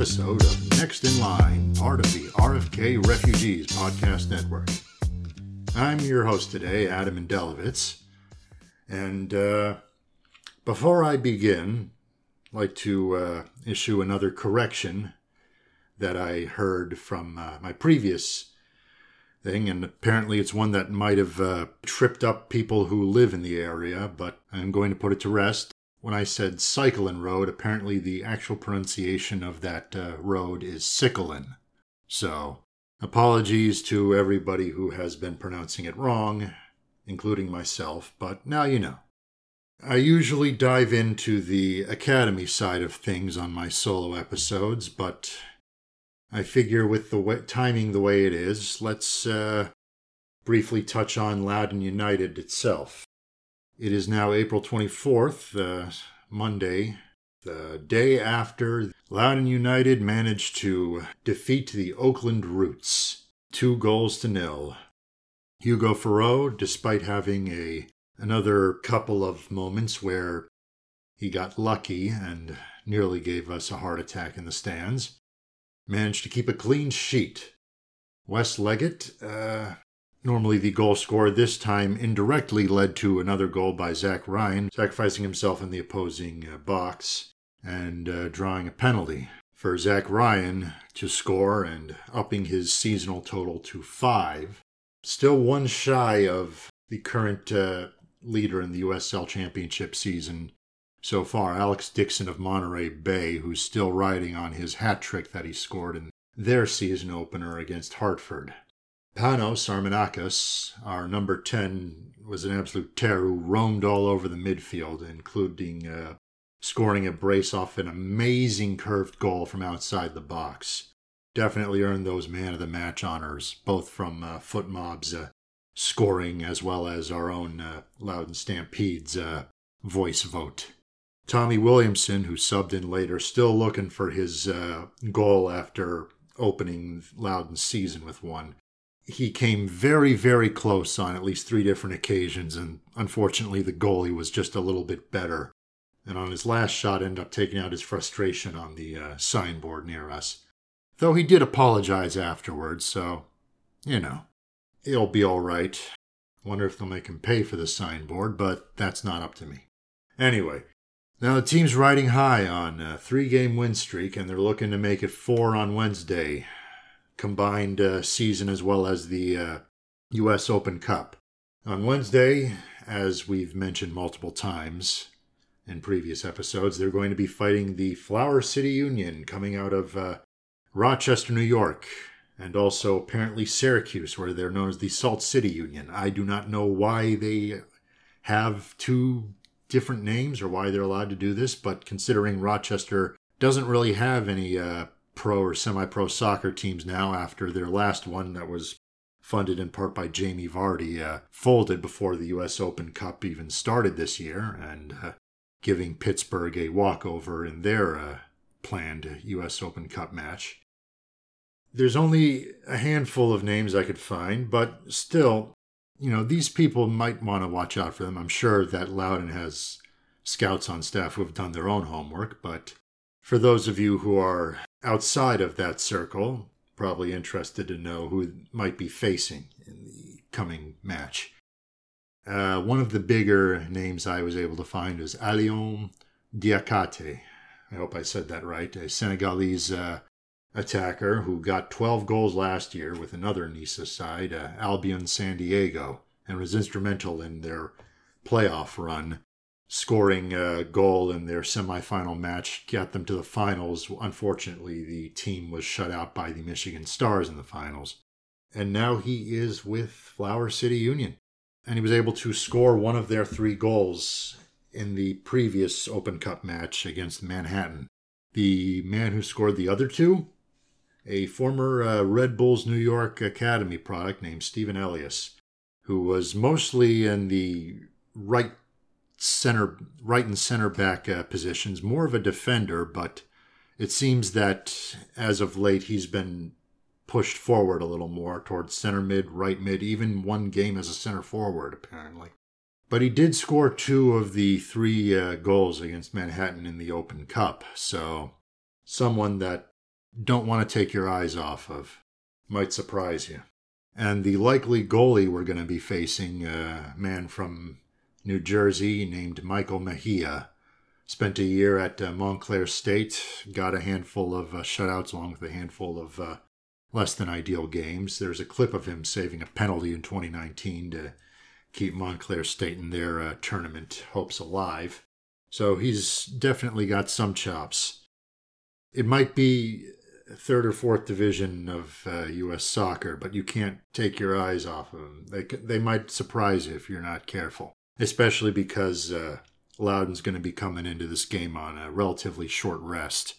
episode of Next in Line, part of the RFK Refugees Podcast Network. I'm your host today, Adam Indelovitz, and uh, before I begin, I'd like to uh, issue another correction that I heard from uh, my previous thing, and apparently it's one that might have uh, tripped up people who live in the area, but I'm going to put it to rest. When I said Sycolin Road, apparently the actual pronunciation of that uh, road is Sicklin. So, apologies to everybody who has been pronouncing it wrong, including myself, but now you know. I usually dive into the Academy side of things on my solo episodes, but I figure with the way, timing the way it is, let's uh, briefly touch on Loudoun United itself. It is now April 24th, uh, Monday, the day after Loudoun United managed to defeat the Oakland Roots, two goals to nil. Hugo Fauroux, despite having a another couple of moments where he got lucky and nearly gave us a heart attack in the stands, managed to keep a clean sheet. Wes Leggett, uh, Normally, the goal scored this time indirectly led to another goal by Zach Ryan, sacrificing himself in the opposing uh, box and uh, drawing a penalty for Zach Ryan to score and upping his seasonal total to five. Still one shy of the current uh, leader in the USL Championship season so far, Alex Dixon of Monterey Bay, who's still riding on his hat trick that he scored in their season opener against Hartford. Panos Armenakas, our number 10, was an absolute terror who roamed all over the midfield, including uh, scoring a brace off an amazing curved goal from outside the box. Definitely earned those man of the match honors, both from uh, FotMob's uh, scoring as well as our own uh, Loudoun Stampede's uh, voice vote. Tommy Williamson, who subbed in later, still looking for his uh, goal after opening Loudoun's season with one he came very, very close on at least three different occasions, and unfortunately, the goalie was just a little bit better. And on his last shot, ended up taking out his frustration on the uh, signboard near us. Though he did apologize afterwards, so, you know, it'll be all right. Wonder if they'll make him pay for the signboard, but that's not up to me. Anyway, now the team's riding high on a three game win streak, and they're looking to make it four on Wednesday combined uh, season as well as the uh, U.S. Open Cup. On Wednesday, as we've mentioned multiple times in previous episodes, they're going to be fighting the Flower City Union coming out of uh, Rochester, New York, and also apparently Syracuse, where they're known as the Salt City Union. I do not know why they have two different names or why they're allowed to do this, but considering Rochester doesn't really have any uh, pro or semi pro soccer teams now after their last one that was funded in part by Jamie Vardy uh, folded before the U.S. Open Cup even started this year and uh, giving Pittsburgh a walkover in their uh, planned U.S. Open Cup match. There's only a handful of names I could find, but still, you know, these people might want to watch out for them. I'm sure that Loudoun has scouts on staff who have done their own homework, but for those of you who are outside of that circle, probably interested to know who might be facing in the coming match. Uh, one of the bigger names I was able to find is Alion Diakate. I hope I said that right. A Senegalese uh, attacker who got 12 goals last year with another NISA side, uh, Albion San Diego, and was instrumental in their playoff run scoring a goal in their semifinal match, got them to the finals. Unfortunately, the team was shut out by the Michigan Stars in the finals. And now he is with Flower City Union. And he was able to score one of their three goals in the previous Open Cup match against Manhattan. The man who scored the other two, a former uh, Red Bulls New York Academy product named Stephen Elias, who was mostly in the right center, right and center back uh, positions, more of a defender, but it seems that as of late he's been pushed forward a little more towards center mid, right mid, even one game as a center forward, apparently. But he did score two of the three uh, goals against Manhattan in the Open Cup, so someone that don't want to take your eyes off of. Might surprise you. And the likely goalie we're going to be facing, a man from New Jersey named Michael Mejia, spent a year at uh, Montclair State, got a handful of uh, shutouts along with a handful of uh, less than ideal games. There's a clip of him saving a penalty in 2019 to keep Montclair State in their uh, tournament hopes alive. So he's definitely got some chops. It might be third or fourth division of uh, U.S. soccer, but you can't take your eyes off of them. They they might surprise you if you're not careful, especially because uh, Loudoun's going to be coming into this game on a relatively short rest.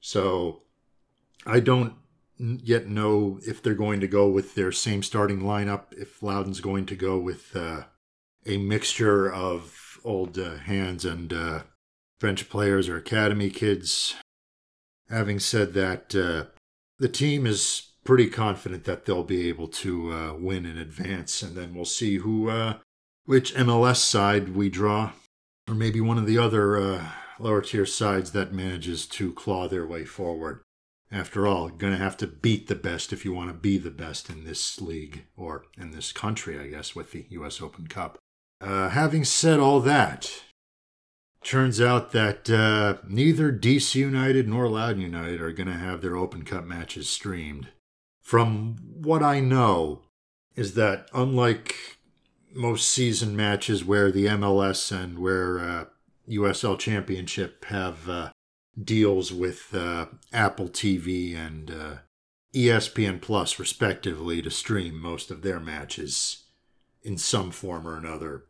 So I don't yet know if they're going to go with their same starting lineup. If Loudoun's going to go with uh, a mixture of old uh, hands and uh, French players or academy kids. Having said that, uh, the team is pretty confident that they'll be able to uh, win in advance, and then we'll see who, uh, which MLS side we draw, or maybe one of the other uh, lower tier sides that manages to claw their way forward. After all, you're going to have to beat the best if you want to be the best in this league or in this country, I guess, with the U.S. Open Cup. Uh, having said all that, turns out that uh, neither DC United nor Loudoun United are going to have their Open Cup matches streamed. From what I know, is that unlike most season matches where the MLS and where uh, USL Championship have uh, deals with uh, Apple TV and uh, ESPN Plus, respectively, to stream most of their matches in some form or another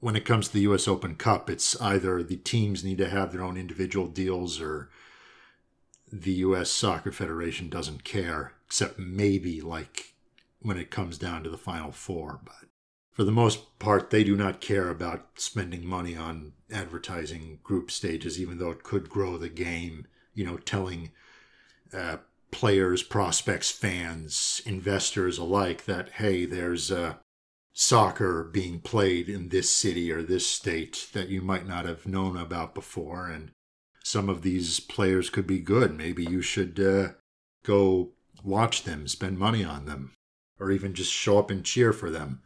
when it comes to the US Open Cup, it's either the teams need to have their own individual deals or the US Soccer Federation doesn't care, except maybe like when it comes down to the final four. But for the most part, they do not care about spending money on advertising group stages, even though it could grow the game, you know, telling uh, players, prospects, fans, investors alike that, hey, there's a soccer being played in this city or this state that you might not have known about before. And some of these players could be good. Maybe you should uh, go watch them, spend money on them, or even just show up and cheer for them.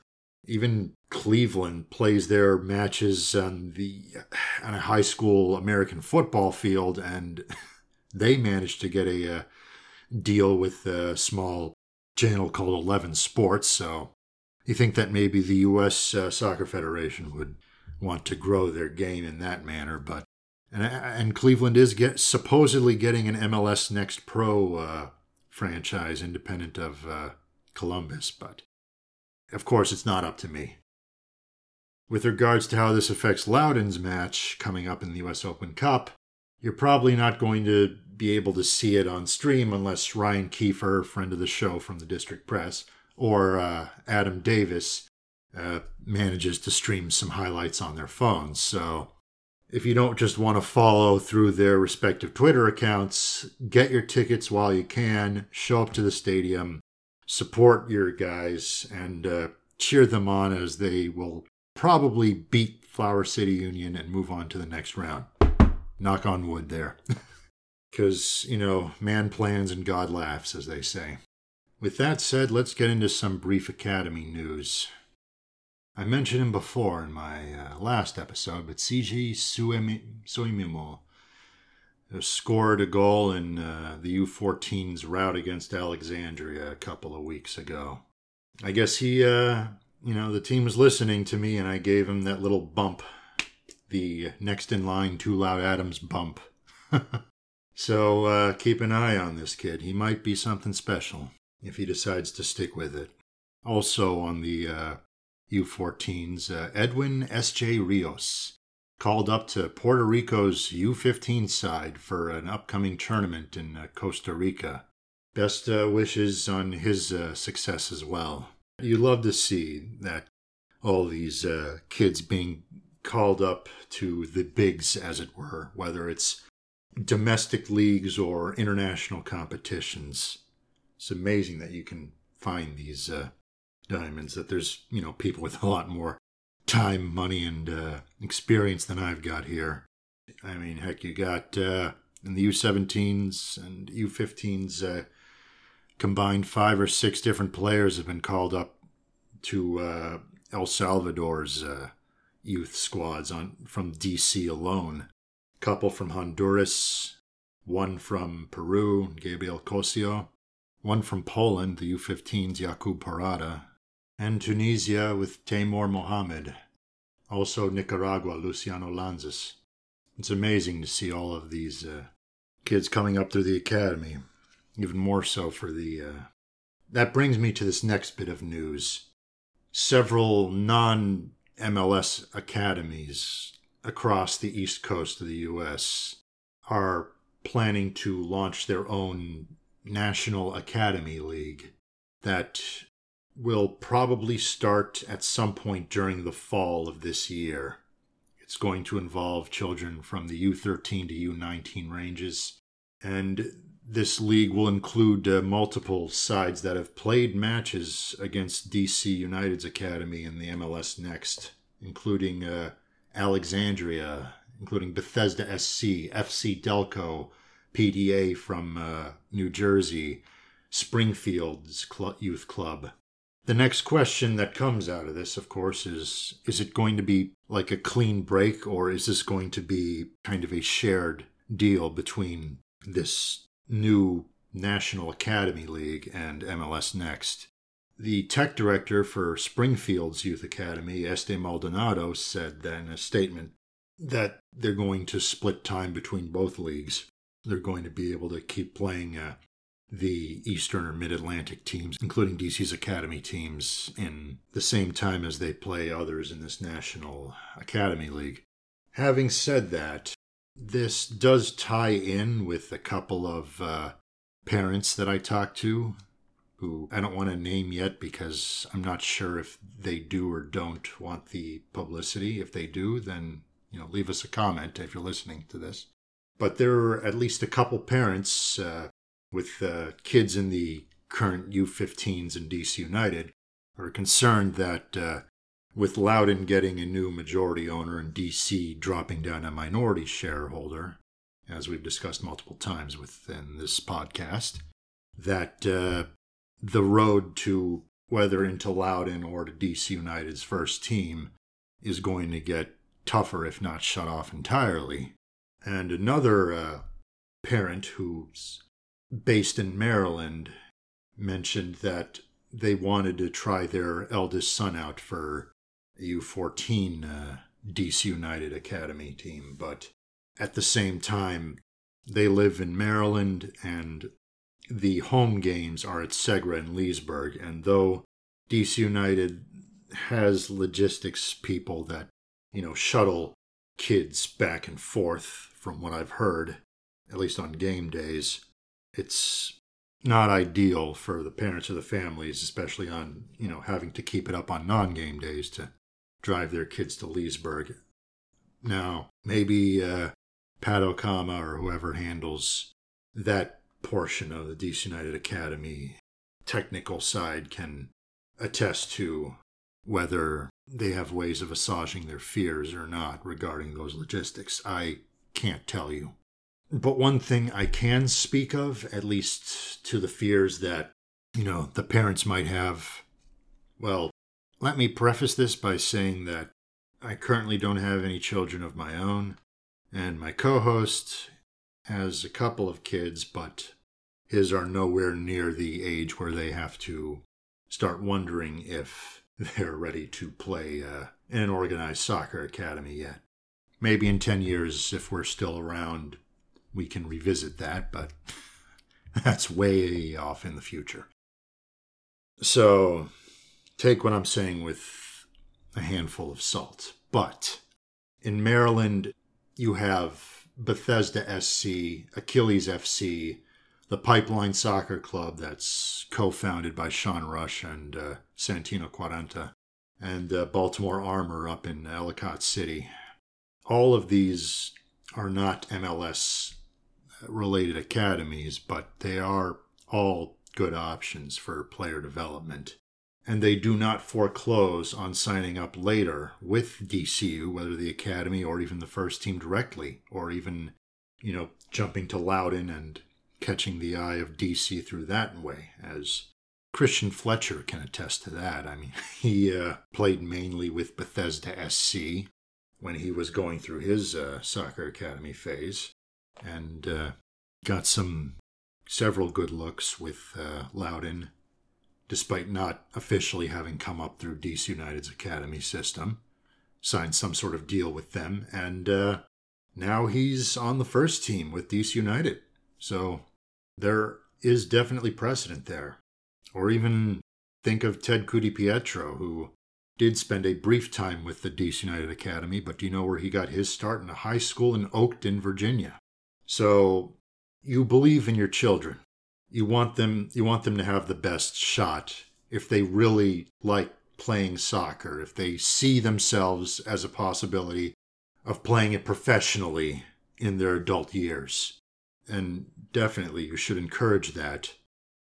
Even Cleveland plays their matches on the on a high school American football field, and they managed to get a, a uh, deal with a small channel called Eleven Sports. So you think that maybe the U.S. Uh, Soccer Federation would want to grow their game in that manner, but and, and Cleveland is get supposedly getting an MLS Next Pro uh, franchise independent of uh, Columbus, but of course it's not up to me. With regards to how this affects Loudoun's match coming up in the U.S. Open Cup, you're probably not going to be able to see it on stream unless Ryan Kiefer, friend of the show from the District Press, or uh, Adam Davis uh, manages to stream some highlights on their phones. So if you don't just want to follow through their respective Twitter accounts, get your tickets while you can, show up to the stadium, support your guys, and uh, cheer them on as they will probably beat Flower City Union and move on to the next round. Knock on wood there. Because, you know, man plans and God laughs, as they say. With that said, let's get into some brief Academy news. I mentioned him before in my uh, last episode, but CJ Suimimo scored a goal in uh, the U14's rout against Alexandria a couple of weeks ago. I guess he, uh, you know, the team was listening to me and I gave him that little bump, the next in line Too Loud Adams bump. so uh, keep an eye on this kid. He might be something special if he decides to stick with it. Also on the uh, U14s, uh, Edwin S.J. Rios called up to Puerto Rico's U15 side for an upcoming tournament in uh, Costa Rica. Best uh, wishes on his uh, success as well. You love to see that all these uh, kids being called up to the bigs, as it were, whether it's domestic leagues or international competitions it's amazing that you can find these uh, diamonds. That there's you know people with a lot more time, money, and uh, experience than I've got here. I mean, heck, you got uh, And the U17s and U15s uh, combined five or six different players have been called up to uh, El Salvador's uh, youth squads on from DC alone. A couple from Honduras, one from Peru, Gabriel Cosio, one from Poland, the U15's Jakub Parada, and Tunisia with Taimour Mohamed, also Nicaragua, Luciano Lanzas. It's amazing to see all of these uh, kids coming up through the academy, even more so for the. Uh... That brings me to this next bit of news. Several non MLS academies across the east coast of the U.S. are planning to launch their own National Academy League that will probably start at some point during the fall of this year. It's going to involve children from the U13 to U19 ranges, and this league will include uh, multiple sides that have played matches against DC United's academy in the MLS Next, including uh, Alexandria, including Bethesda SC, FC Delco, PDA from uh, New Jersey, Springfield's cl- youth club. The next question that comes out of this, of course, is is it going to be like a clean break or is this going to be kind of a shared deal between this new National Academy League and MLS Next? The tech director for Springfield's Youth Academy, Este Maldonado, said that in a statement that they're going to split time between both leagues they're going to be able to keep playing uh, the Eastern or Mid Atlantic teams, including DC's Academy teams, in the same time as they play others in this National Academy League. Having said that, this does tie in with a couple of uh, parents that I talked to who I don't want to name yet because I'm not sure if they do or don't want the publicity. If they do, then you know, leave us a comment if you're listening to this. But there are at least a couple parents uh, with uh, kids in the current U15s in DC United are concerned that uh, with Loudoun getting a new majority owner and DC dropping down a minority shareholder, as we've discussed multiple times within this podcast, that uh, the road to whether into Loudoun or to DC United's first team is going to get tougher, if not shut off entirely. And another uh, parent who's based in Maryland mentioned that they wanted to try their eldest son out for a U14 uh, DC United Academy team, but at the same time, they live in Maryland and the home games are at Segra and Leesburg. And though DC United has logistics people that, you know, shuttle kids back and forth from what I've heard, at least on game days, it's not ideal for the parents or the families, especially on, you know, having to keep it up on non game days to drive their kids to Leesburg. Now, maybe uh, Pat Okama or whoever handles that portion of the DC United Academy technical side can attest to whether they have ways of assuaging their fears or not regarding those logistics. I can't tell you. But one thing I can speak of, at least to the fears that, you know, the parents might have, well, let me preface this by saying that I currently don't have any children of my own, and my co host has a couple of kids, but his are nowhere near the age where they have to start wondering if they're ready to play uh, in an organized soccer academy yet. Maybe in 10 years, if we're still around, we can revisit that, but that's way off in the future. So take what I'm saying with a handful of salt. But in Maryland, you have Bethesda SC, Achilles FC, the Pipeline Soccer Club that's co founded by Sean Rush and uh, Santino Quaranta, and uh, Baltimore Armor up in Ellicott City all of these are not MLS related academies, but they are all good options for player development. And they do not foreclose on signing up later with DCU, whether the academy or even the first team directly, or even you know, jumping to Loudoun and catching the eye of DC through that way, as Christian Fletcher can attest to that. I mean, he uh, played mainly with Bethesda SC when he was going through his uh, soccer academy phase, and uh, got some several good looks with uh, Loudoun, despite not officially having come up through DC United's academy system. Signed some sort of deal with them, and uh, now he's on the first team with DC United. So there is definitely precedent there. Or even think of Ted Ku-DiPietro, who did spend a brief time with the DC United Academy, but do you know where he got his start? In a high school in Oakton, Virginia. So you believe in your children. You want them you want them to have the best shot if they really like playing soccer, if they see themselves as a possibility of playing it professionally in their adult years. And definitely you should encourage that.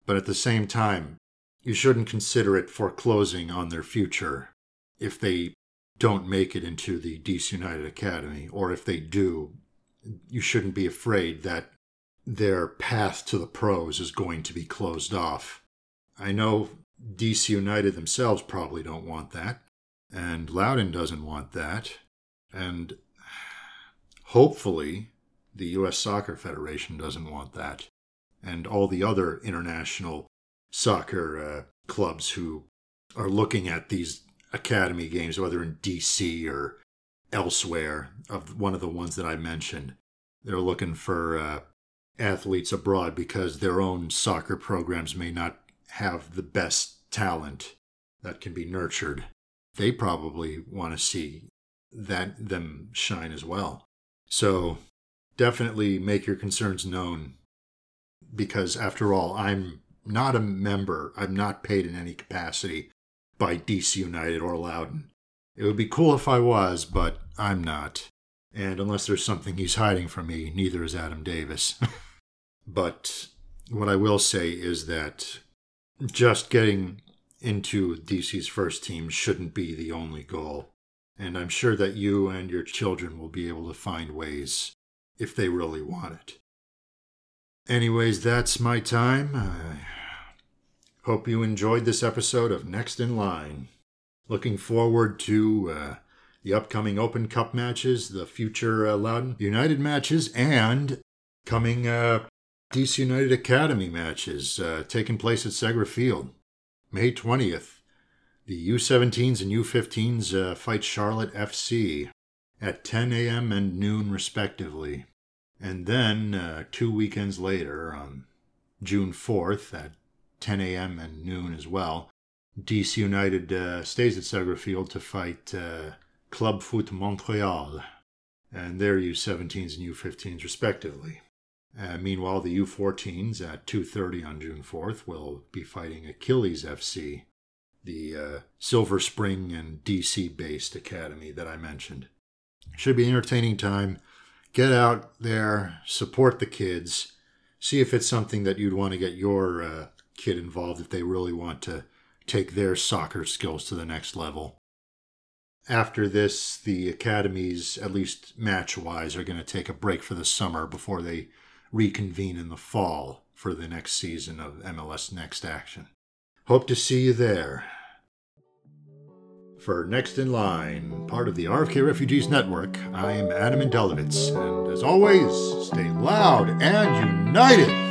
But at the same time, you shouldn't consider it foreclosing on their future if they don't make it into the DC United Academy, or if they do, you shouldn't be afraid that their path to the pros is going to be closed off. I know DC United themselves probably don't want that, and Loudoun doesn't want that, and hopefully the U.S. Soccer Federation doesn't want that, and all the other international soccer uh, clubs who are looking at these academy games, whether in DC or elsewhere, of one of the ones that I mentioned. They're looking for uh, athletes abroad because their own soccer programs may not have the best talent that can be nurtured. They probably want to see that them shine as well. So definitely make your concerns known because after all, I'm not a member. I'm not paid in any capacity by DC United or Loudoun. It would be cool if I was, but I'm not. And unless there's something he's hiding from me, neither is Adam Davis. but what I will say is that just getting into DC's first team shouldn't be the only goal. And I'm sure that you and your children will be able to find ways if they really want it. Anyways, that's my time. I hope you enjoyed this episode of Next in Line. Looking forward to uh, the upcoming Open Cup matches, the future uh, Loudoun United matches, and coming uh, DC United Academy matches uh, taking place at Segra Field. May 20th, the U17s and U15s uh, fight Charlotte FC at 10 a.m. and noon, respectively. And then uh, two weekends later, on June 4th at 10 a.m. and noon as well, DC United uh, stays at Segra Field to fight uh, Club Foot Montreal and their U17s and U15s respectively. Uh, meanwhile, the U14s at 2:30 on June 4th will be fighting Achilles FC, the uh, Silver Spring and DC-based academy that I mentioned. Should be entertaining time get out there, support the kids, see if it's something that you'd want to get your uh, kid involved if they really want to take their soccer skills to the next level. After this, the academies, at least match wise, are going to take a break for the summer before they reconvene in the fall for the next season of MLS Next Action. Hope to see you there. For Next in Line, part of the RFK Refugees Network, I am Adam Indelovitz, and as always, stay loud and united.